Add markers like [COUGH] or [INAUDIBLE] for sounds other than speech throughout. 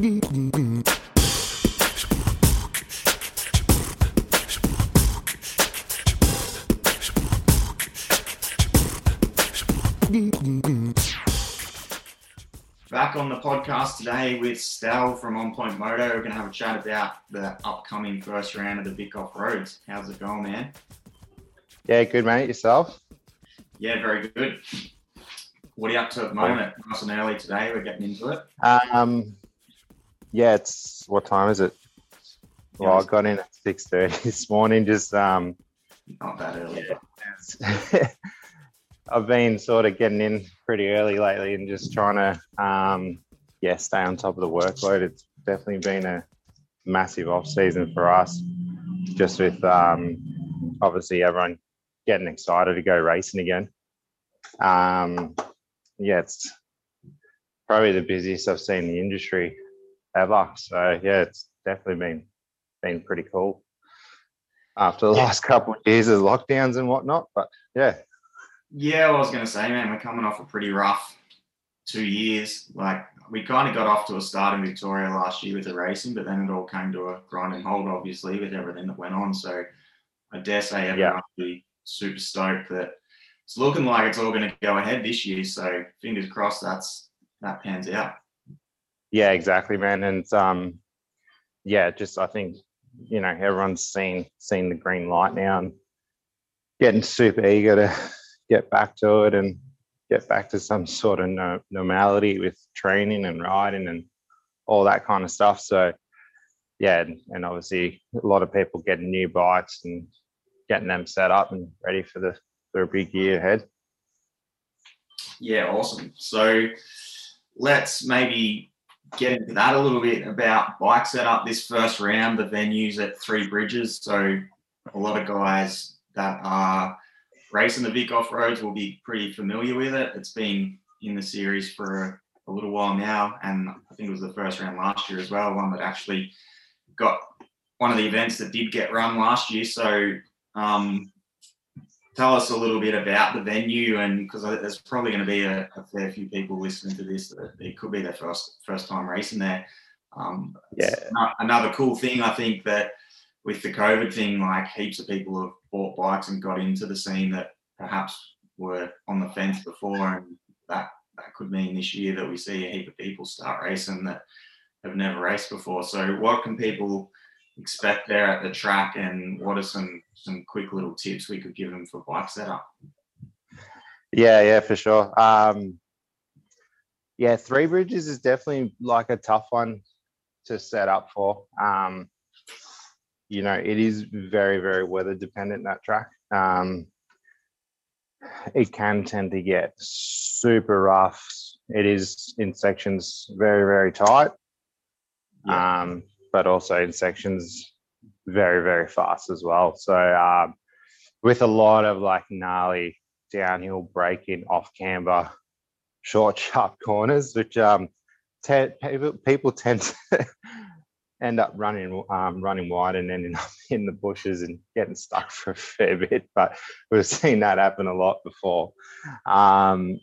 Back on the podcast today with Stel from On Point Moto. We're going to have a chat about the upcoming first round of the Vic Off Roads. How's it going, man? Yeah, good, mate. Yourself? Yeah, very good. What are you up to at the moment? Nice and early today. We're getting into it. Um, yeah, it's what time is it? Well, I got in at six thirty [LAUGHS] this morning. Just um, Not that early. Yeah. [LAUGHS] I've been sort of getting in pretty early lately and just trying to um, yeah, stay on top of the workload. It's definitely been a massive off season for us, just with um, obviously everyone getting excited to go racing again. Um, yeah, it's probably the busiest I've seen the industry ever. So yeah, it's definitely been been pretty cool after the Yeah. last couple of years of lockdowns and whatnot. But yeah, Yeah, I was going to say, man, we're coming off a pretty rough two years. Like, we kind of got off to a start in Victoria last year with the racing, but then it all came to a grinding halt, obviously, with everything that went on. So I dare say everyone will be super stoked that it's looking like it's all going to go ahead this year. So fingers crossed that's that pans out. Yeah, exactly, man. And um, yeah, just I think you know everyone's seen seen the green light now and getting super eager to get back to it and get back to some sort of no, normality with training and riding and all that kind of stuff. So yeah, and, and obviously a lot of people getting new bikes and getting them set up and ready for the for a big year ahead. Yeah, awesome. So let's maybe get into that a little bit about bike setup this first round, the venues at Three Bridges. So a lot of guys that are racing the Vic off roads will be pretty familiar with it. It's been in the series for a little while now, and I think it was the first round last year as well, one that actually got one of the events that did get run last year. So um, tell us a little bit about the venue and because there's probably going to be a, a fair few people listening to this that it could be their first first time racing there um, Yeah. another cool thing i think that with the covid thing like heaps of people have bought bikes and got into the scene that perhaps were on the fence before and that that could mean this year that we see a heap of people start racing that have never raced before so what can people expect there at the track and what are some some quick little tips we could give them for bike setup Yeah, yeah, for sure. Um, yeah, Three Bridges is definitely like a tough one to set up for. Um, you know, it is very, very weather dependent that track. Um, it can tend to get super rough. It is in sections very, very tight, Yeah. um, but also in sections very, very fast as well. So, um, with a lot of like gnarly downhill braking off camber, short, sharp corners, which um, te- people, tend to [LAUGHS] end up running um, running wide and ending up [LAUGHS] in the bushes and getting stuck [LAUGHS] for a fair bit. But we've seen that happen a lot before. Um,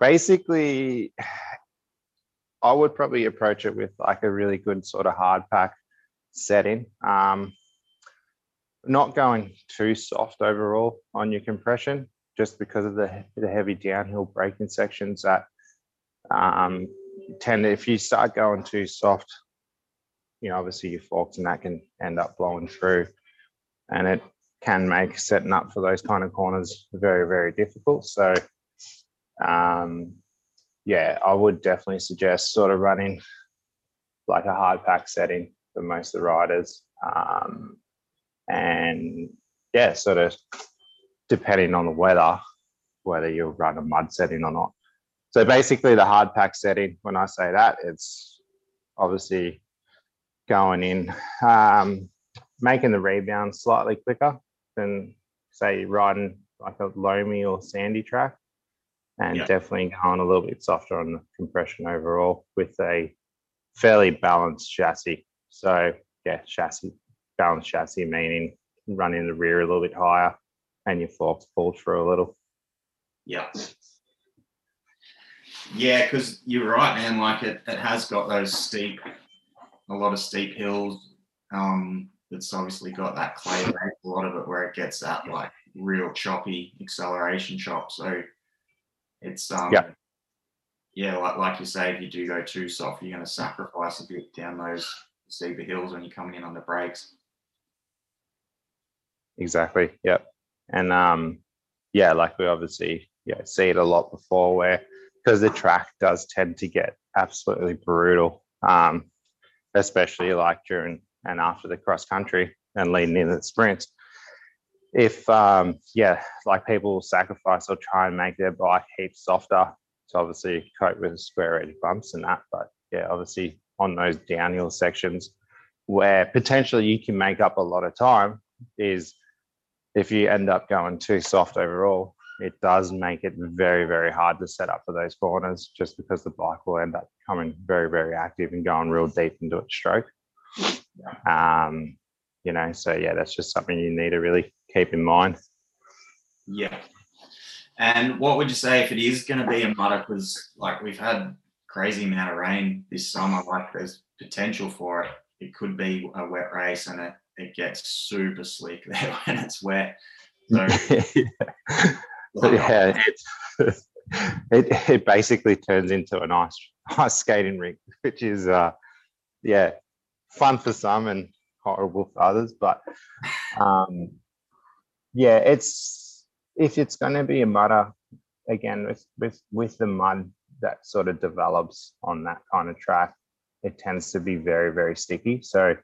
basically, I would probably approach it with like a really good sort of hard pack setting. Um, not going too soft overall on your compression, just because of the, the heavy downhill braking sections that um, tend if you start going too soft, you know, obviously your forks and that can end up blowing through and it can make setting up for those kind of corners very, very difficult. So, um, yeah, I would definitely suggest sort of running like a hard pack setting for most of the riders. Um, and yeah, sort of depending on the weather, whether you'll run a mud setting or not. So basically, the hard pack setting, when I say that, it's obviously going in, um, making the rebound slightly quicker than, say, riding like a loamy or sandy track, and Yeah. definitely going a little bit softer on the compression overall with a fairly balanced chassis. So, yeah, chassis, balanced chassis meaning running the rear a little bit higher and your forks pulled through a little. Yeah. Yeah, because you're right, man. Like it, it has got those steep a lot of steep hills. Um, it's obviously got that clay base, a lot of it where it gets that like real choppy acceleration chop. So it's um Yeah. yeah, like, like you say, if you do go too soft, you're going to sacrifice a bit down those steeper hills when you're coming in on the brakes. Exactly. Yep. And um, yeah, like we obviously yeah see it a lot before where because the track does tend to get absolutely brutal, um, especially like during and after the cross country and leading into the sprints. If um, yeah, like people will sacrifice or try and make their bike heaps softer to obviously cope with square edge bumps and that, but yeah, obviously on those downhill sections where potentially you can make up a lot of time is if you end up going too soft overall, it does make it very, very hard to set up for those corners just because the bike will end up becoming very, very active and going real deep into its stroke. Um, you know, so yeah, that's just something you need to really keep in mind. Yeah. And what would you say if it is going to be a mutter? Because like we've had crazy amount of rain this summer. Like there's potential for it. It could be a wet race, and it it gets super slick [LAUGHS] there when it's wet. So [LAUGHS] So, [LAUGHS] yeah, it's, it it basically turns into a nice ice skating rink, which is uh yeah fun for some and horrible for others. But um yeah, it's if it's going to be a mutter again with with with the mud that sort of develops on that kind of track, it tends to be very very sticky. So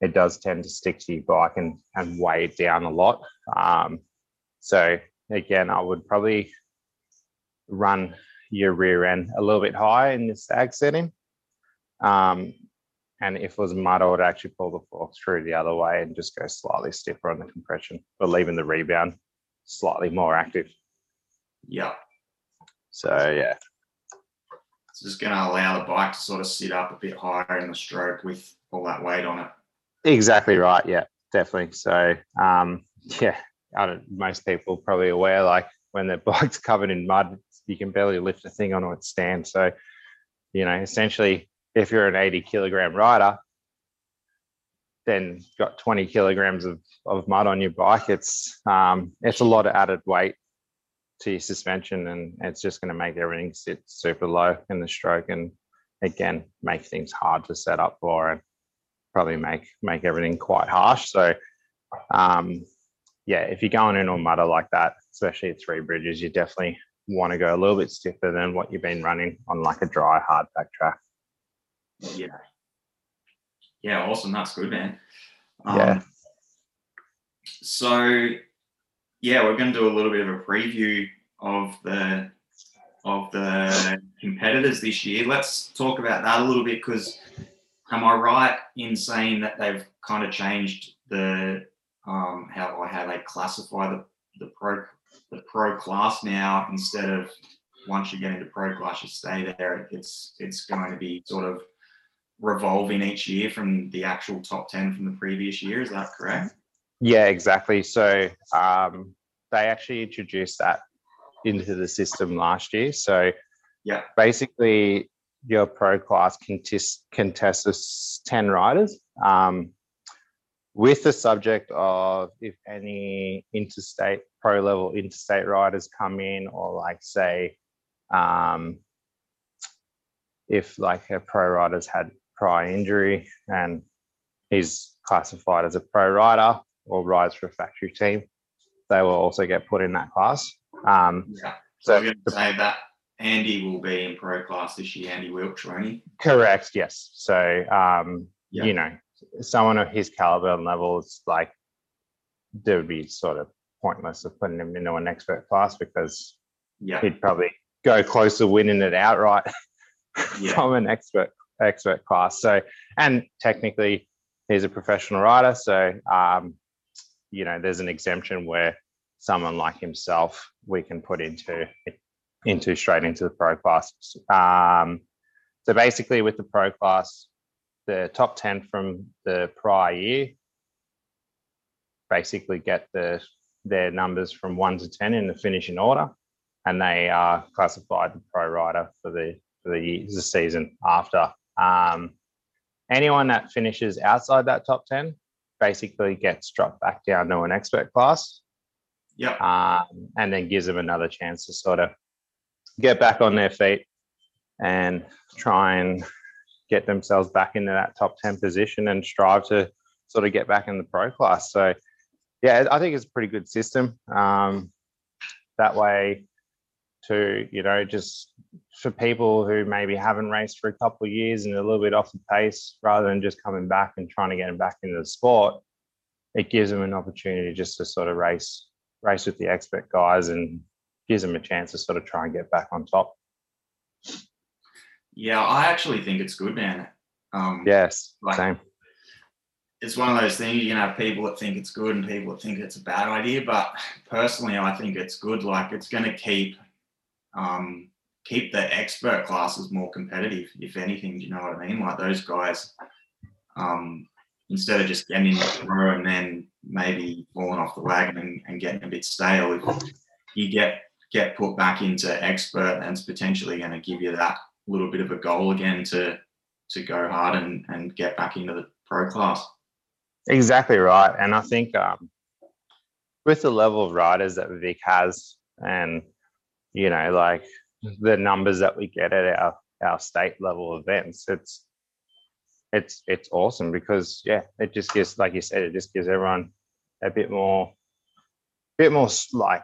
it does tend to stick to your bike and and weigh it down a lot. Um, so again, I would probably run your rear end a little bit higher in the sag setting. Um, and if it was mud, I would actually pull the fork through the other way and just go slightly stiffer on the compression, but leaving the rebound slightly more active. yeah, So yeah, it's just going to allow the bike to sort of sit up a bit higher in the stroke with all that weight on it. exactly right. Yeah, definitely. So um, yeah, I don't, most people probably aware like when their [LAUGHS] bike's covered in mud, you can barely lift the thing onto its stand. So, you know, essentially, if you're an 80 kilogram rider, then got 20 kilograms of, of mud on your bike. It's um, it's a lot of added weight to your suspension, and it's just going to make everything sit super low in the stroke, and again, make things hard to set up for, and probably make make everything quite harsh. So, um, yeah, if you're going in on mutter like that, especially at three bridges, you definitely want to go a little bit stiffer than what you've been running on like a dry hard pack track. Yeah. Yeah, awesome. That's good, man. Yeah. So, yeah, we're going to do a little bit of a preview of the of the competitors this year. Let's talk about that a little bit because am I right in saying that they've kind of changed the um, how how they classify the the pro the pro class now instead of once you get into pro class you stay there. It's it's going to be sort of revolving each year from the actual top 10 from the previous year. Is that correct? Yeah, exactly. So um, they actually introduced that into the system last year. So Yeah. basically, your pro class contests as 10 riders um, with the subject of if any interstate pro level interstate riders come in or like say um, if like a pro rider's had prior injury and he's classified as a pro rider or rides for a factory team, they will also get put in that class. Um, Yeah. So going to say that Andy will be in pro class this year, Andy Wilksch, won't correct, yes. So um, Yeah. you know, someone of his caliber and level is like there would be sort of pointless of putting him into an expert class because Yeah. he'd probably go close to winning it outright Yeah. [LAUGHS] from an expert expert class. So, and technically, he's a professional rider. So, um, you know, there's an exemption where someone like himself we can put into into straight into the pro class. Um, so basically, with the pro class, the top ten from the prior year basically get the their numbers from one to ten in the finishing order, and they are classified the pro rider for the for the, the season after. Um, anyone that finishes outside that top 10 basically gets dropped back down to an expert class Yep. um, and then gives them another chance to sort of get back on their feet and try and get themselves back into that top 10 position and strive to sort of get back in the pro class. So, yeah, I think it's a pretty good system. Um, that way, to, you know, just for people who maybe haven't raced for a couple of years and a little bit off the pace, rather than just coming back and trying to get them back into the sport, it gives them an opportunity just to sort of race race with the expert guys and gives them a chance to sort of try and get back on top. Yeah, I actually think it's good, man. Um, Yes, Like- same. it's one of those things you can have people that think it's good and people that think it's a bad idea but personally i think it's good like it's going to keep um keep the expert classes more competitive if anything do you know what i mean like those guys um instead of just getting in the pro and then maybe falling off the wagon and, and getting a bit stale if you get get put back into expert and it's potentially going to give you that little bit of a goal again to to go hard and and get back into the pro class Exactly right. And I think um, with the level of riders that Vic has, and you know, like the numbers that we get at our our state level events, it's it's it's awesome because yeah, it just gives, like you said, it just gives everyone a bit more, bit more like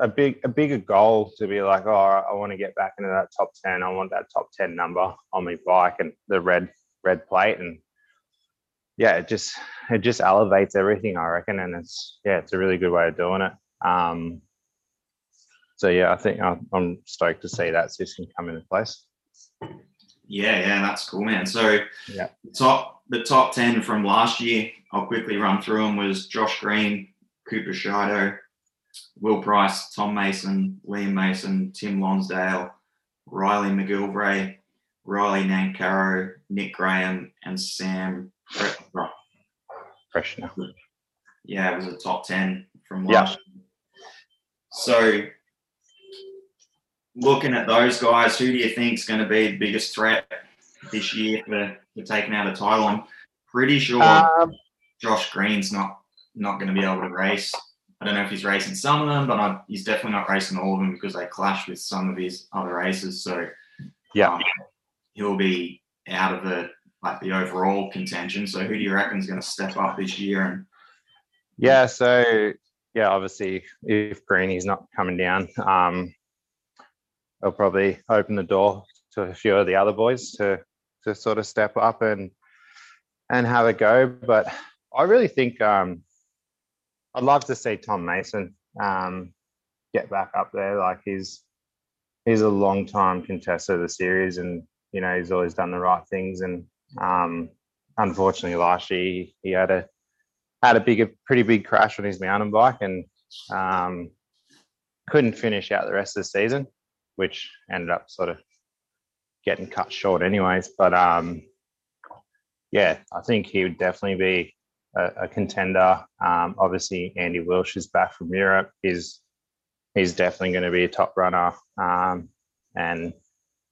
a big a bigger goal to be like, oh, I want to get back into that top ten. I want that top ten number on my bike and the red red plate and yeah, it just it just elevates everything, I reckon, and it's yeah, it's a really good way of doing it. Um, so yeah, I think I'm, I'm stoked to see that system come into place. Yeah, yeah, that's cool, man. So, Yeah. top the top ten from last year, I'll quickly run through them. Was Josh Green, Cooper Shido, Will Price, Tom Mason, Liam Mason, Tim Lonsdale, Riley McGilvray, Riley Nancaro, Nick Graham, and Sam. Frettenbrough. Freshener. Yeah, it was a top 10 from Yeah. last year. So, looking at those guys, who do you think is going to be the biggest threat this year for, for taking out a title? I'm pretty sure Um, Josh Green's not not going to be able to race. I don't know if he's racing some of them, but I, he's definitely not racing all of them because they clash with some of his other races. So, yeah, um, he'll be out of the like the overall contention. So, who do you reckon is going to step up this year and yeah. So yeah, obviously, if Greeny's not coming down, um, they'll probably open the door to a few of the other boys to to sort of step up and and have a go. But I really think um, I'd love to see Tom Mason um, get back up there. Like he's he's a long time contestant of the series, and you know he's always done the right things. And um, unfortunately, last year he, he had a had a big, a pretty big crash on his mountain bike, and um, couldn't finish out the rest of the season, which ended up sort of getting cut short, anyways. But um, yeah, I think he would definitely be a, a contender. Um, obviously, Andy Wilksch is back from Europe. He's he's definitely going to be a top runner. Um, and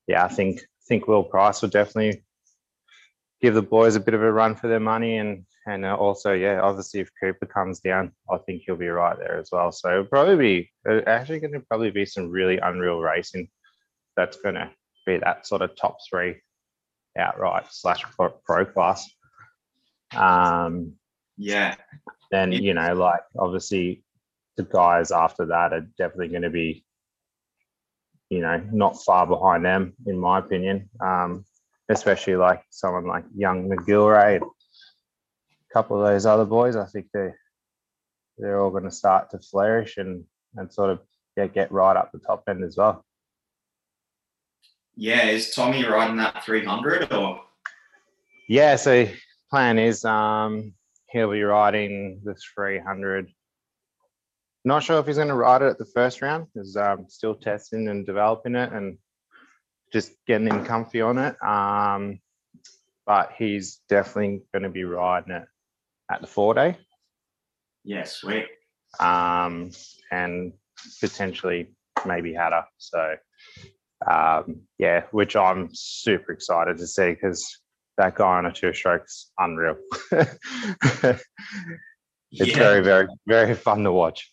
yeah, I think think Will Price will definitely give the boys a bit of a run for their money. And and uh, also, yeah, obviously, if Cooper comes down, I think he'll be right there as well. So it'll probably be uh, actually going to probably be some really unreal racing. That's going to be that sort of top three outright slash pro, pro class. Um, yeah, then you know, like obviously the guys after that are definitely going to be, you know, not far behind them, in my opinion. Um, especially like someone like young McGilvray and a couple of those other boys. I think they they're all going to start to flourish and and sort of get get right up the top end as well. yeah. Is Tommy riding that 300 or? Yeah, so plan is um he'll be riding the 300. Not sure if he's going to ride it at the first round. He's um, still testing and developing it and just getting him comfy on it. Um, but he's definitely going to be riding it at the four day Yeah, sweet. um, and potentially maybe Hattah. So um, yeah, which I'm super excited to see because that guy on a two stroke's unreal. [LAUGHS] it's Yeah. very, very, very fun to watch.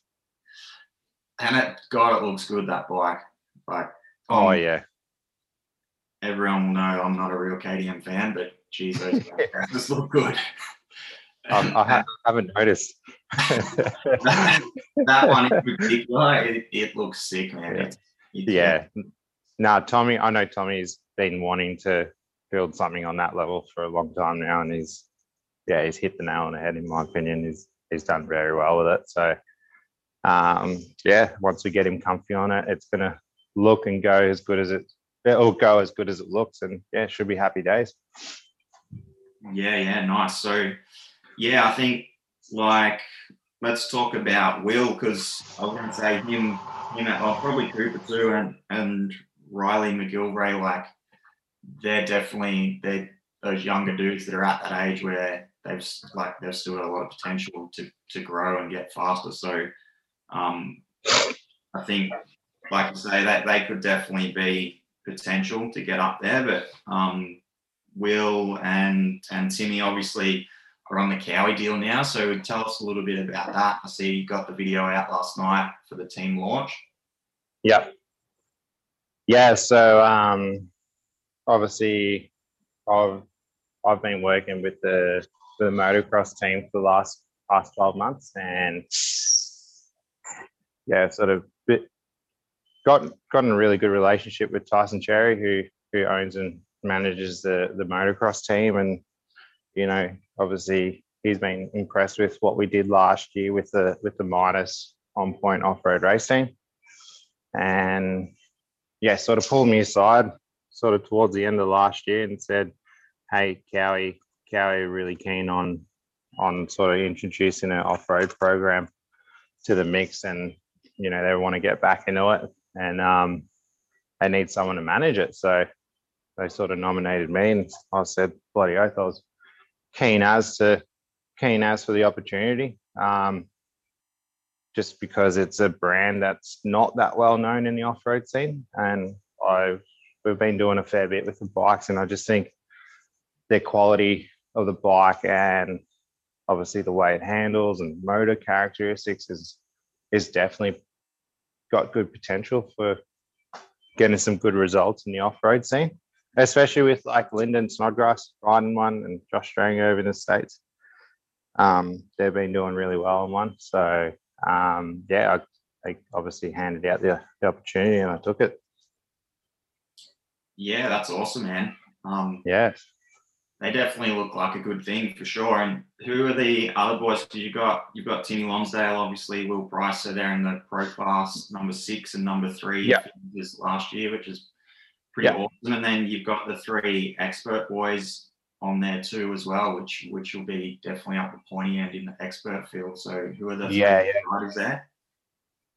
And it, God, it looks good that bike. Like, Oh um, yeah, everyone will know I'm not a real KTM fan, but geez, those [LAUGHS] just look good. um, I ha- haven't noticed. that, [LAUGHS] that one in particular, it, it looks sick, man. Yeah. It's, it's yeah. Now, Tommy, I know Tommy's been wanting to build something on that level for a long time now, and he's yeah, he's hit the nail on the head in my opinion. He's he's done very well with it. So um, yeah, once we get him comfy on it, it's gonna look and go as good as it it'll go as good as it looks, and yeah, it should be happy days. Yeah, yeah, nice. So, yeah, I think like let's talk about Will because I to say him, you know, oh, probably Cooper too, and and Riley McGilvray. Like they're definitely they're those younger dudes that are at that age where they've like they've still got a lot of potential to to grow and get faster. So, um, I think like I say that they could definitely be potential to get up there, but um, Will and and Timmy obviously are on the Cowie deal now. So tell us a little bit about that. I see you got the video out last night for the team launch. Yeah. Yeah. So um, obviously, I've I've been working with the the motocross team for the last past twelve months, and yeah, sort of bit, got gotten a really good relationship with Tyson Cherry, who who owns and manages the the motocross team, and you know, obviously, he's been impressed with what we did last year with the with the minus on point off road racing. And yeah, sort of pulled me aside sort of towards the end of last year and said, Hey, Cowie, Cowie really keen on on sort of introducing an off-road program to the mix and you know, they want to get back into it and um they need someone to manage it. So they sort of nominated me and I said, bloody oath, I was keen as to keen as for the opportunity. Um just because it's a brand that's not that well known in the off-road scene and i've we've been doing a fair bit with the bikes and i just think the quality of the bike and obviously the way it handles and motor characteristics is is definitely got good potential for getting some good results in the off-road scene especially with like lyndon snodgrass riding one and josh strang over in the states um, they've been doing really well on one so um, yeah, I, I obviously handed out the, the opportunity and I took it. Yeah, that's awesome, man. Um, Yeah. They definitely look like a good thing for sure. And who are the other boys? Do you got you've got Timmy Lonsdale, obviously Will Price, so they're in the pro class number six and number three Yeah. this last year, which is pretty Yeah. awesome. And then you've got the three expert boys on there too as well, which which will be definitely up the pointy end in the expert field. So who are the three Yeah, yeah. riders there?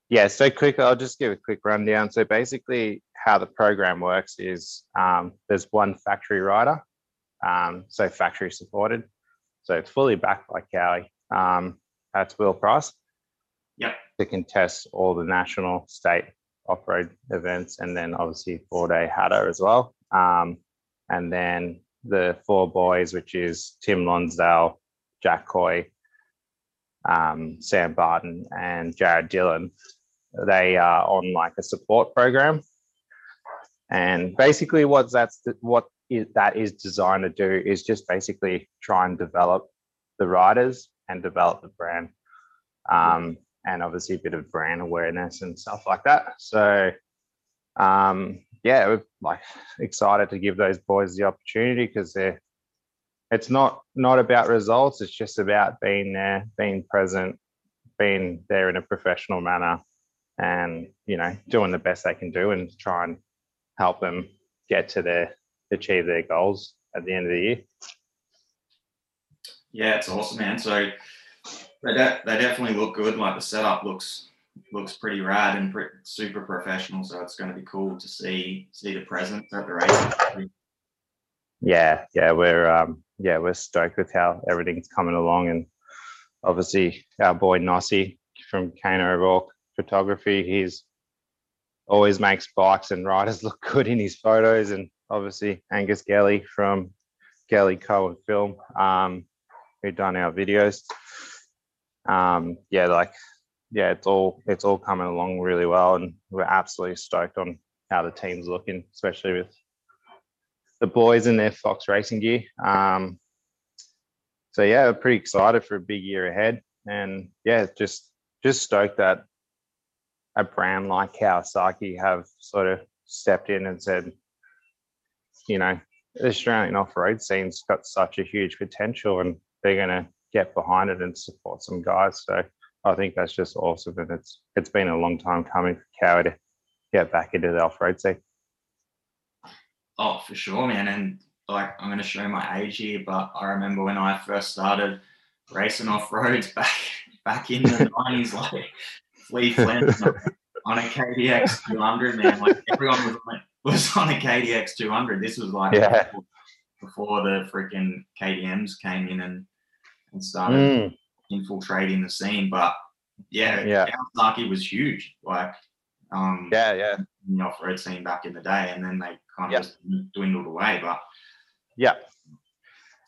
Yeah. So quick, I'll just give a quick rundown. So basically, how the program works is um, there's one factory rider, um, so factory supported. So it's fully backed by Cowie. Um, that's Will Price. Yep. To contest all the national, state off-road events, and then obviously four-day Hattah as well. Um, and then the four boys, which is Tim Lonsdale, Jack Coy, um, Sam Barton, and Jared Dillon. They are on like a support program, and basically, what that's what is, that is designed to do is just basically try and develop the riders and develop the brand, um, and obviously a bit of brand awareness and stuff like that. So, um, yeah, we're like excited to give those boys the opportunity because they're it's not not about results it's just about being there being present being there in a professional manner and you know doing the best they can do and try and help them get to their achieve their goals at the end of the year Yeah, it's awesome, man. So they, de- they definitely look good. Like the setup looks looks pretty rad and super professional. So it's going to be cool to see see the presence at the race. yeah yeah we're um yeah we're stoked with how everything's coming along and obviously our boy Nossi from Kano O'Rourke photography he's always makes bikes and riders [LAUGHS] look good in his photos and obviously Angus Gelly from Gelly Co and Film, um, who done our videos. Um, yeah, like yeah, it's all it's all coming along really well, and we're absolutely stoked on how the team's looking, especially with the boys in their Fox racing gear. Um, so yeah, we're pretty excited for a big year ahead, and yeah, just just stoked that a brand like Kawasaki have sort of stepped in and said, you know, the Australian off-road scene's got such a huge potential, and they're going to get behind it and support some guys. So I think that's just awesome, and it's it's been a long time coming for Cowie to get back into the off-road scene. Oh, for sure, man. And like, I'm going to show my age here, but I remember when I first started racing off roads back back in the [LAUGHS] 90s, like Flea Flynn on a KDX 200, man. Like everyone was on, [LAUGHS] was on a KDX 200. This was like Yeah. before, before the freaking KTMs came in and and started Mm, infiltrating the scene. But yeah, Yeah. Kawasaki was huge. Like, um, yeah, yeah, in the off-road scene back in the day, and then they kind of Yeah. just dwindled away. But yeah.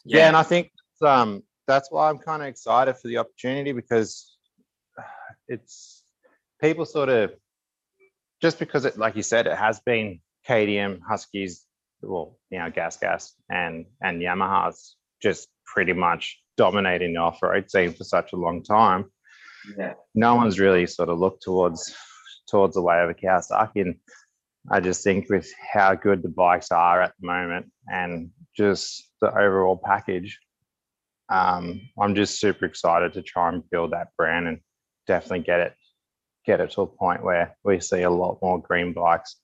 Yeah, and I think um, that's why I'm kind of excited for the opportunity because it's people sort of just because it, like you said, it has been KTM, Huskies, well, you know, Gas Gas, and and Yamaha's just pretty much dominating the off-road scene for such a long time. yeah, no one's really sort of looked towards towards the way of a Kawasaki. And I just think with how good the bikes are at the moment and just the overall package, um, I'm just super excited to try and build that brand and definitely get it get it to a point where we see a lot more green bikes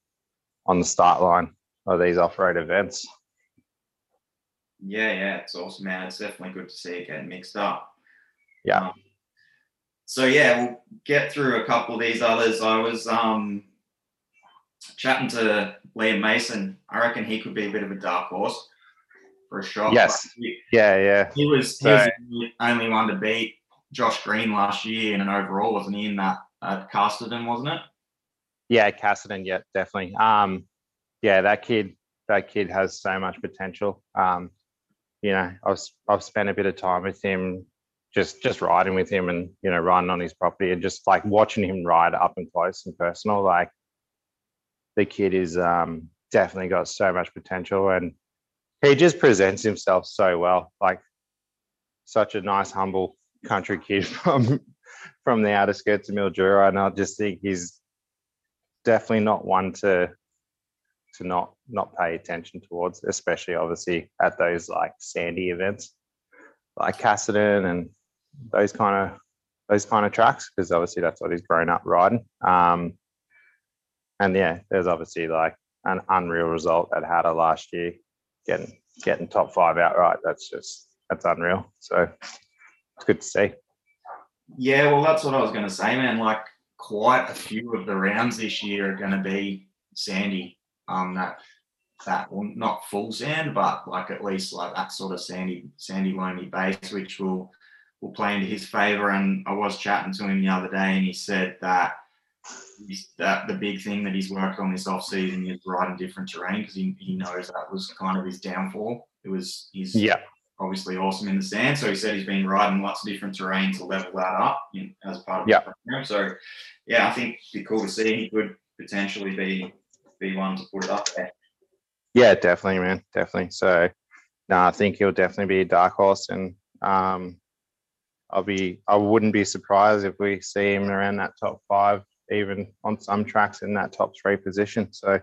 on the start line of these off-road events. yeah, yeah. It's awesome, man. It's definitely good to see it getting mixed up. Yeah. Um, so yeah, we'll get through a couple of these others. I was um chatting to Liam Mason. I reckon he could be a bit of a dark horse for a shot. Yes. He, Yeah, yeah. he was he was the only one to beat Josh Green last year in an overall, wasn't he? In that at Casterton, wasn't it? Yeah, Casterton, yeah, definitely. Um, yeah, that kid, that kid has so much potential. Um, you know, I've I've spent a bit of time with him, just just riding with him, and you know, riding on his property, and just like watching him ride up and close and personal. Like, the kid is um, definitely got so much potential, and he just presents himself so well. Like, such a nice, humble country kid [LAUGHS] from from the outer skirts of Mildura, and I just think he's definitely not one to to not not pay attention towards, especially obviously at those like sandy events, like Casterton and those kind of those kind of tracks, because obviously that's what he's grown up riding. Um, and yeah, there's obviously like an unreal result at Hattah last year, getting getting top five outright. That's just that's unreal. So it's good to see. Yeah, well, that's what I was going to say, man. Like, quite a few of the rounds this year are going to be sandy. Um, that that well, not full sand, but like at least like that sort of sandy, sandy loamy base, which will will play into his favour. And I was chatting to him the other day, and he said that that the big thing that he's worked on this off season is riding different terrain because he, he knows that was kind of his downfall. It was his Yeah, obviously awesome in the sand. So he said he's been riding lots of different terrain to level that up in, as part of Yeah. the program. So yeah, I think it'd be cool to see. He could potentially be be one to put it up there. Yeah, definitely, man, definitely. So, no, I think he'll definitely be a dark horse, and um, I'll be, I wouldn't be surprised if we see him around that top five, even on some tracks in that top three position. So,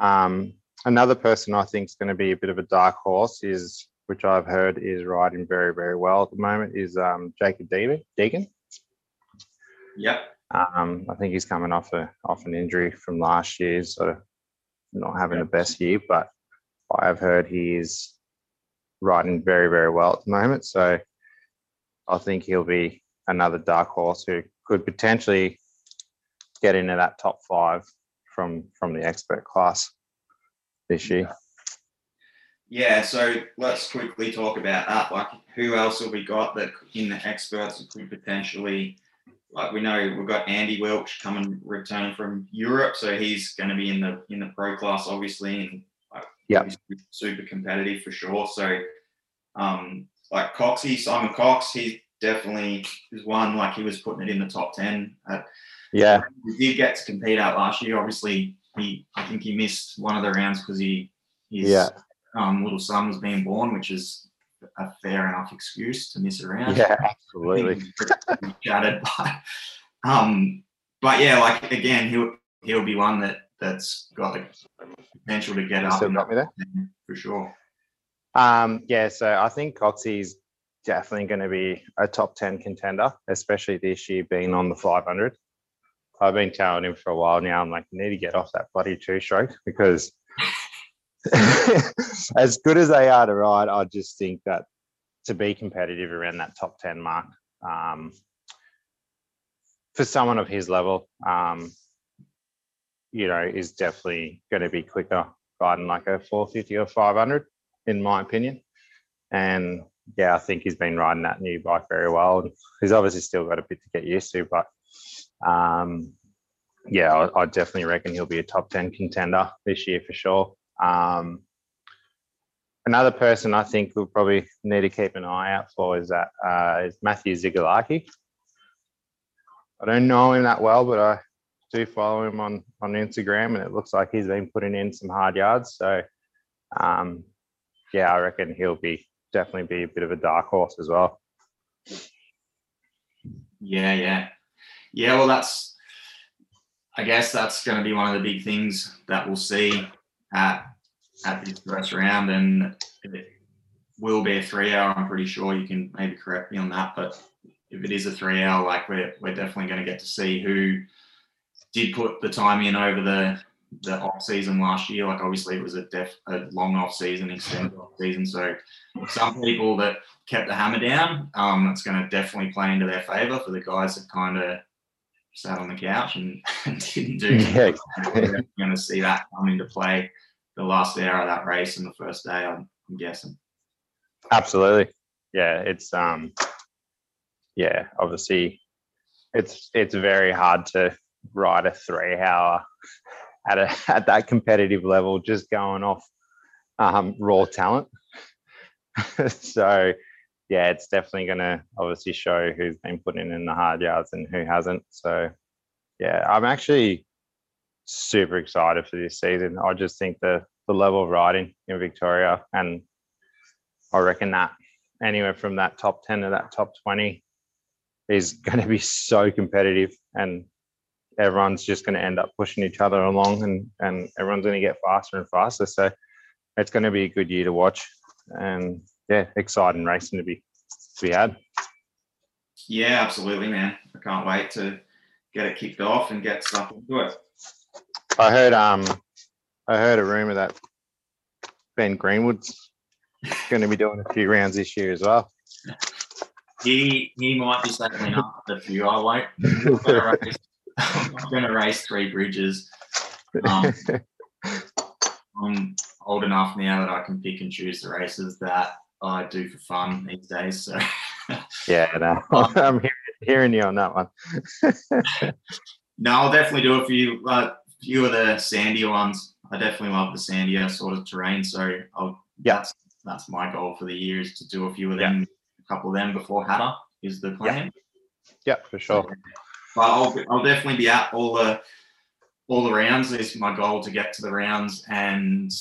um, another person I think is going to be a bit of a dark horse is, which I've heard is riding very, very well at the moment, is um, Jacob Deegan. Yep. Um, I think he's coming off a off an injury from last year, of not having the best year, but I've heard he is riding very, very well at the moment. So I think he'll be another dark horse who could potentially get into that top five from from the expert class this year. Yeah. Yeah, so let's quickly talk about that. Like, who else have we got that in the experts could potentially? Like we know we've got Andy Wilksch coming returning from Europe, so he's going to be in the in the pro class, obviously, and like, Yeah. super competitive for sure. So, um, like Coxie, Simon Cox, he definitely is one like he was putting it in the top ten. At, Yeah, he did get to compete out last year. Obviously, he I think he missed one of the rounds because he his Yeah. Um, little son was being born, which is a fair enough excuse to miss around. yeah, absolutely. shattered, but um, but yeah, like again, he'll he'll be one that that's got the potential to get You up still got me there? for sure. Um, yeah, so I think Coxie's definitely going to be a top 10 contender, especially this year being on the 500. I've been telling him for a while now, I'm like, you need to get off that bloody two stroke because [LAUGHS] as good as they are to ride, I just think that to be competitive around that top 10 mark, um, for someone of his level, um, you know, is definitely going to be quicker riding like a 450 or 500 in my opinion. And yeah, I think he's been riding that new bike very well. He's obviously still got a bit to get used to, but um, yeah, I, I definitely reckon he'll be a top 10 contender this year for sure. Um, another person I think we'll probably need to keep an eye out for is that uh, is Matthew Zigalaki. I don't know him that well, but I do follow him on on Instagram, and it looks like he's been putting in some hard yards. So um, yeah, I reckon he'll be definitely be a bit of a dark horse as well. Yeah, yeah, yeah. Well, that's I guess that's going to be one of the big things that we'll see at at this first round, and it will be a three hour. I'm pretty sure you can maybe correct me on that, but if it is a three hour, like we're we're definitely going to get to see who did put the time in over the the off season last year. Like obviously it was a def a long off season, extended off season. So some people that kept the hammer down, um, that's going to definitely play into their favour for the guys that kind of sat on the couch and, [LAUGHS] didn't do. Yeah, We're going to see that come into play the last hour of that race and the first day. I'm, I'm guessing. Absolutely. Yeah, it's um yeah, obviously it's it's very hard to ride a three hour at a [LAUGHS] at that competitive level just going off um raw talent. [LAUGHS] so yeah, it's definitely gonna obviously show who's been putting in the hard yards and who hasn't. So yeah, I'm actually super excited for this season. I just think the the level of riding in Victoria and I reckon that anywhere from that top 10 to that top 20 is [LAUGHS] going to be so competitive and everyone's just going to end up pushing each other along and, and everyone's going to get faster and faster. So it's going to be a good year to watch and yeah, exciting racing to be, to be had. Yeah, absolutely, man. I can't wait to get it kicked off and get stuff into it. I heard, um, I heard a rumor that Ben Greenwood's going to be doing a few rounds this year as well. He he might be settling up a few. I won't. [LAUGHS] I'm going to race three bridges. Um, [LAUGHS] I'm old enough now that I can pick and choose the races that I do for fun these days. So [LAUGHS] yeah, no, [LAUGHS] I'm hearing, hearing you on that one. [LAUGHS] no, I'll definitely do a few uh, few of the sandier ones. I definitely love the sandier sort of terrain. So I'll Yeah. that's that's my goal for the year is to do a few of them, a couple of them before Hattah is the plan. Yeah, for sure. But I'll, I'll definitely be at all the all the rounds. Is my goal to get to the rounds, and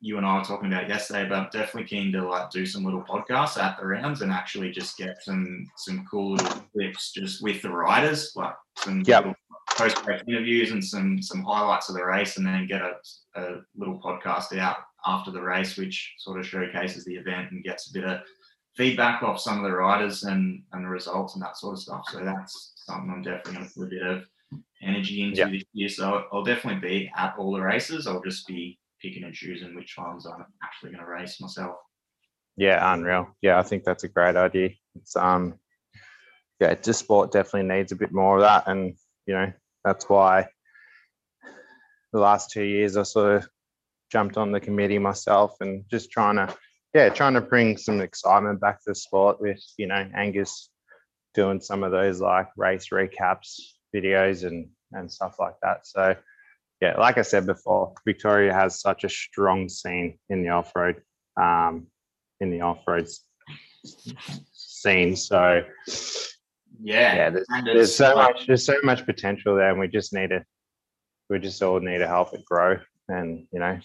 you and I were talking about yesterday. But I'm definitely keen to like do some little podcasts at the rounds and actually just get some some cool little clips just with the riders, like some Yep. post race interviews and some some highlights of the race, and then get a, a little podcast out after the race, which sort of showcases the event and gets a bit of feedback off some of the riders and and the results and that sort of stuff. So that's something I'm definitely going to put a bit of energy into Yeah. this year. So I'll definitely be at all the races. I'll just be picking and choosing which ones I'm actually going to race myself. Yeah, unreal. Yeah, I think that's a great idea. It's um, yeah, just sport definitely needs a bit more of that, and you know that's why the last two years I sort of jumped on the committee myself and just trying to, yeah, trying to bring some excitement back to the sport with you know Angus doing some of those like race recaps videos and and stuff like that. So yeah, like I said before, Victoria has such a strong scene in the off road, um, in the off road scene. So Yeah. yeah, there's, there's so much there's so much potential there, and we just need to we just all need to help it grow, and you know,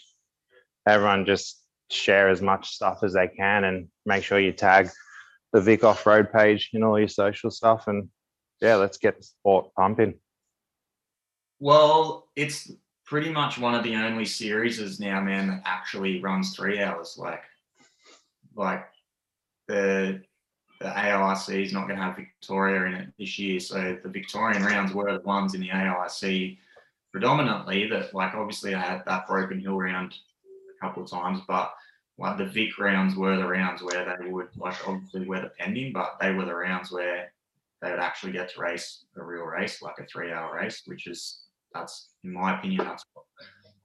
everyone just share as much stuff as they can, and make sure you tag the Vic Off Road page in all your social stuff, and yeah, let's get the sport pumping. Well, it's pretty much one of the only series now, man, that actually runs three hours. Like, like the the AIC is not going to have Victoria in it this year, so the Victorian rounds were the ones in the AIC predominantly. That like obviously I had that Broken Hill round a couple of times, but like the Vic rounds were the rounds where they would like obviously were pending, but they were the rounds where they would actually get to race a real race, like a three-hour race, which is that's in my opinion that's what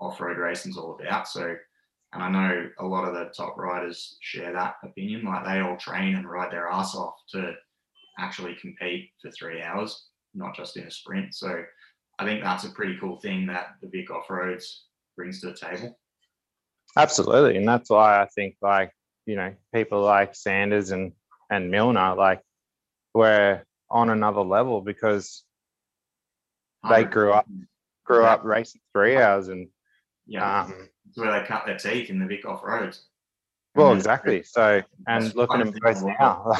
off-road racing's all about. So, and I know a lot of the top riders share that opinion. Like they all train and ride their ass off to actually compete for three hours, not just in a sprint. So, I think that's a pretty cool thing that the Vic Off Roads brings to the table. Absolutely, and that's why I think like you know people like Sanders and and Milner like we're on another level because They grew up- grew Yeah. up racing three hours and Yeah, um, it's where they cut their teeth in the Vic Off Roads. well exactly. So and That's look at them both now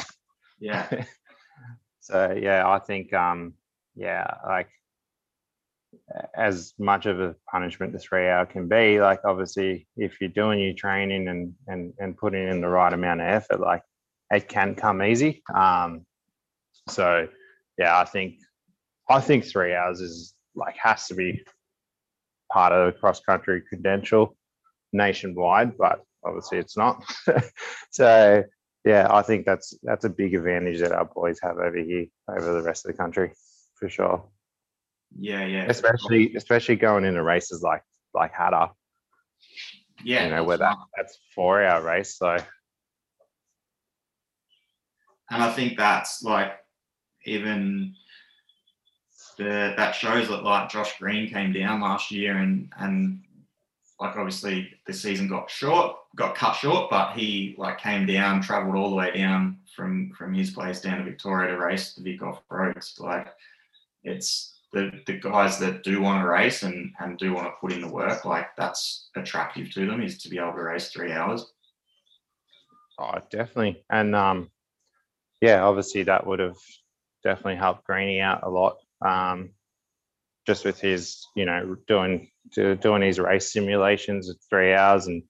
Yeah, [LAUGHS] so yeah i think um yeah like as much of a punishment the three hour can be like obviously if you're doing your training and and and putting in the right amount of effort like it can come easy. Um so yeah i think i think three hours is like has to be part of the cross country credential nationwide but obviously it's not [LAUGHS] so yeah, I think that's that's a big advantage that our boys have over here over the rest of the country for sure. yeah, yeah. Especially especially going into races like like Hattah, yeah, you know, where that that's four hour race. So and I think that's like even the that shows that like Josh Green came down last year and and like obviously the season got short, got cut short, but he like came down, travelled all the way down from from his place down to Victoria to race the Vic off roads. Like it's the the guys that do want to race and and do want to put in the work, like that's attractive to them is to be able to race three hours. oh definitely. And um yeah, obviously that would have definitely helped Greeny out a lot. Um just with his, you know, doing do, doing his race simulations at three hours and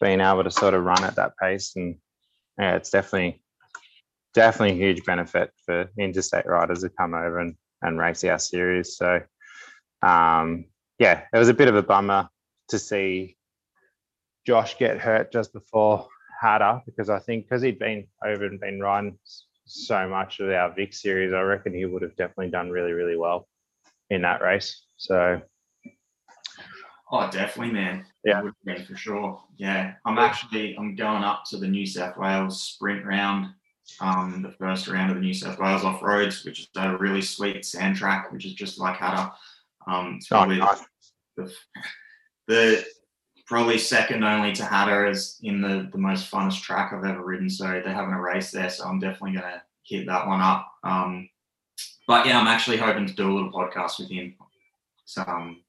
being able to sort of run at that pace and yeah, it's definitely definitely a huge benefit for interstate riders to come over and, and race our series. So um yeah, it was a bit of a bummer to see Josh get hurt just before Hattah because I think because he'd been over and been riding so much of our Vic series, I reckon he would have definitely done really, really well in that race. So Oh, definitely, man. Yeah. Would be for sure. Yeah, I'm actually I'm going up to the New South Wales sprint round, um, the first round of the New South Wales off roads, which is a really sweet sand track, which is just like Hattah. Um, it's oh, probably nice. the, the probably second only to Hattah is in the the most funnest track I've ever ridden. So they're having a race there, so I'm definitely gonna hit that one up. Um, but yeah, I'm actually hoping to do a little podcast with him. So, um,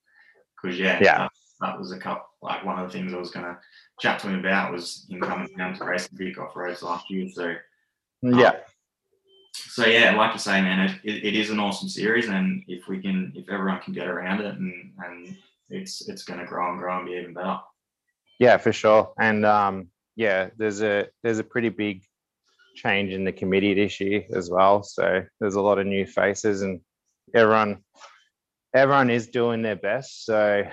because yeah, Yeah. that, that was a cup like one of the things I was gonna chat to him about was him coming down to race the Vic off roads last year. So yeah, so yeah, like you say, man, it, it, it is an awesome series, and if we can, if everyone can get around it, and and it's it's going to grow and grow and be even better. Yeah, for sure. And um, yeah, there's a there's a pretty big change in the committee this year as well. So there's a lot of new faces, and everyone everyone is doing their best. So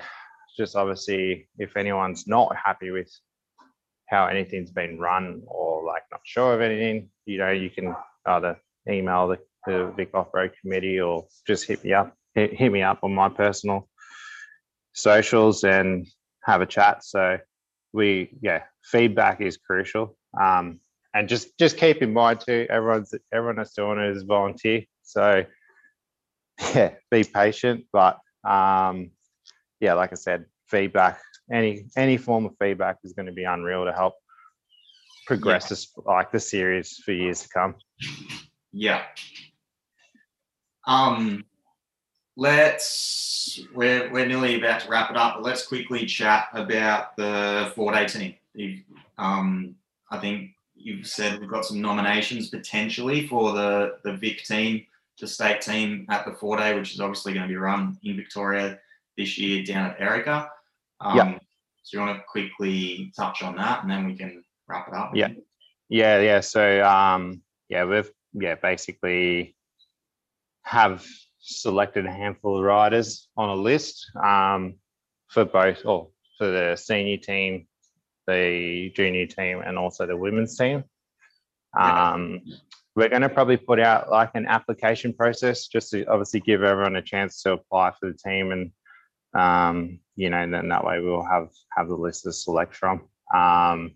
just obviously, if anyone's not happy with how anything's been run or like not sure of anything, you know, you can either email the, the Vic Off Road Committee or just hit me up, hit, hit me up on my personal socials and have a chat. So we, yeah, feedback is crucial. Um, and just just keep in mind too, everyone's everyone that's doing it is volunteer. So [LAUGHS] yeah, be patient, but um, yeah, like I said, feedback, any any form of feedback is going to be unreal to help progress this like the series for years to come. Yeah. Um, let's we're we're nearly about to wrap it up, but let's quickly chat about the four day team. You've, um, I think you've said we've got some nominations potentially for the the Vic team, the state team at the four day, which is obviously going to be run in Victoria this year down at Erica. Um, Yeah. So you want to quickly touch on that, and then we can wrap it up. Yeah. Yeah, yeah. So um yeah, we've yeah, basically have selected a handful of riders on a list um for both or for the senior team, the junior team and also the women's team. Um we're going to probably put out like an application process just to obviously give everyone a chance to apply for the team and um you know and then that way we'll have have the list to select from um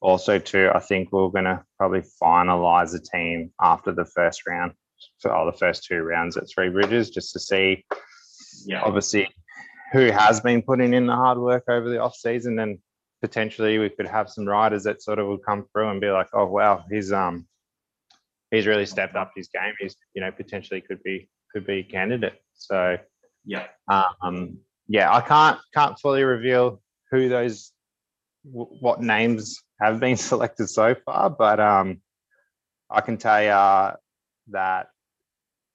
also too i think we're going to probably finalize the team after the first round for all the first two rounds at three bridges just to see Yeah. obviously who has been putting in the hard work over the off season and potentially we could have some riders that sort of would come through and be like oh wow he's um he's really stepped up his game he's you know potentially could be could be a candidate so Yeah. um yeah i can't can't fully reveal who those what names have been [LAUGHS] selected so far but um i can tell you that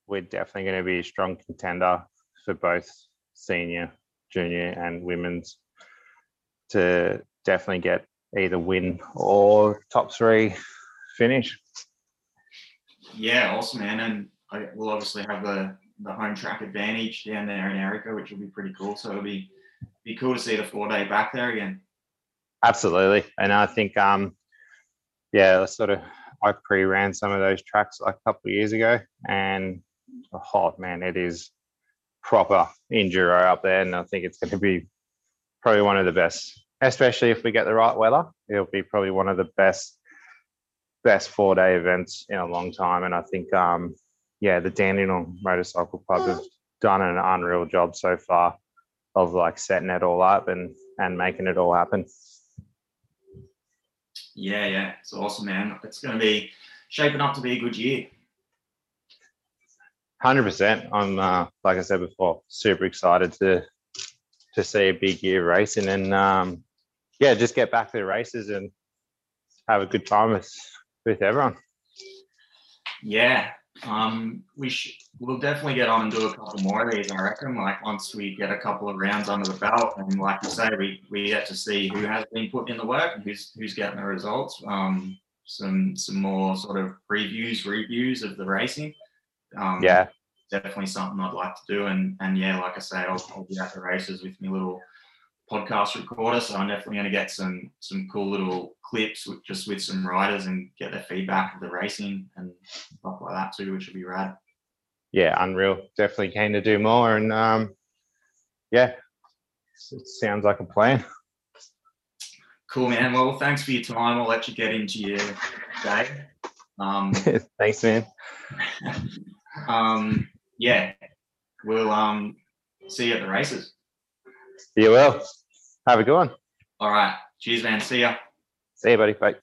we're definitely going to be a strong contender for both senior junior and women's to definitely get either win or top three finish Yeah, awesome, man. And I, we'll obviously have the, the home track advantage down there in Erica, which will be pretty cool. So it'll be be cool to see the four day back there again. Absolutely. And I think, um, yeah, sort of, I pre ran some of those tracks a couple of years ago, and oh man, it is proper enduro up there. And I think it's going to be probably one of the best, especially if we get the right weather. It'll be probably one of the best, best four day events in a long time. And I think, um, yeah, the Dandenong Motorcycle Club have done an unreal job so far of like setting it all up and and making it all happen. Yeah, yeah, it's awesome, man. It's going to be shaping up to be a good year. Hundred percent. I'm uh, like I said before, super excited to to see a big year racing and um, yeah, just get back to the races and have a good time with with everyone. Yeah, um, we sh- we'll definitely get on and do a couple more of these. I reckon. Like once we get a couple of rounds under the belt, and like you say, we we get to see who has been putting in the work and who's who's getting the results. Um, some some more sort of previews, reviews of the racing. Um, Yeah, definitely something I'd like to do. And and yeah, like I say, I'll, I'll be at the races with my little podcast recorder. So I'm definitely going to get some some cool little clips with, just with some riders and get their feedback of the racing and stuff like that too, which would be rad. yeah, unreal. Definitely keen to do more and um, yeah, it sounds like a plan. Cool, man. Well, thanks for your time. I'll let you get into your day. Um, [LAUGHS] Thanks, man. [LAUGHS] um, yeah, we'll um, see you at the races. You will. Have a good one. All right. Cheers, man. See ya. See you, buddy. Bye.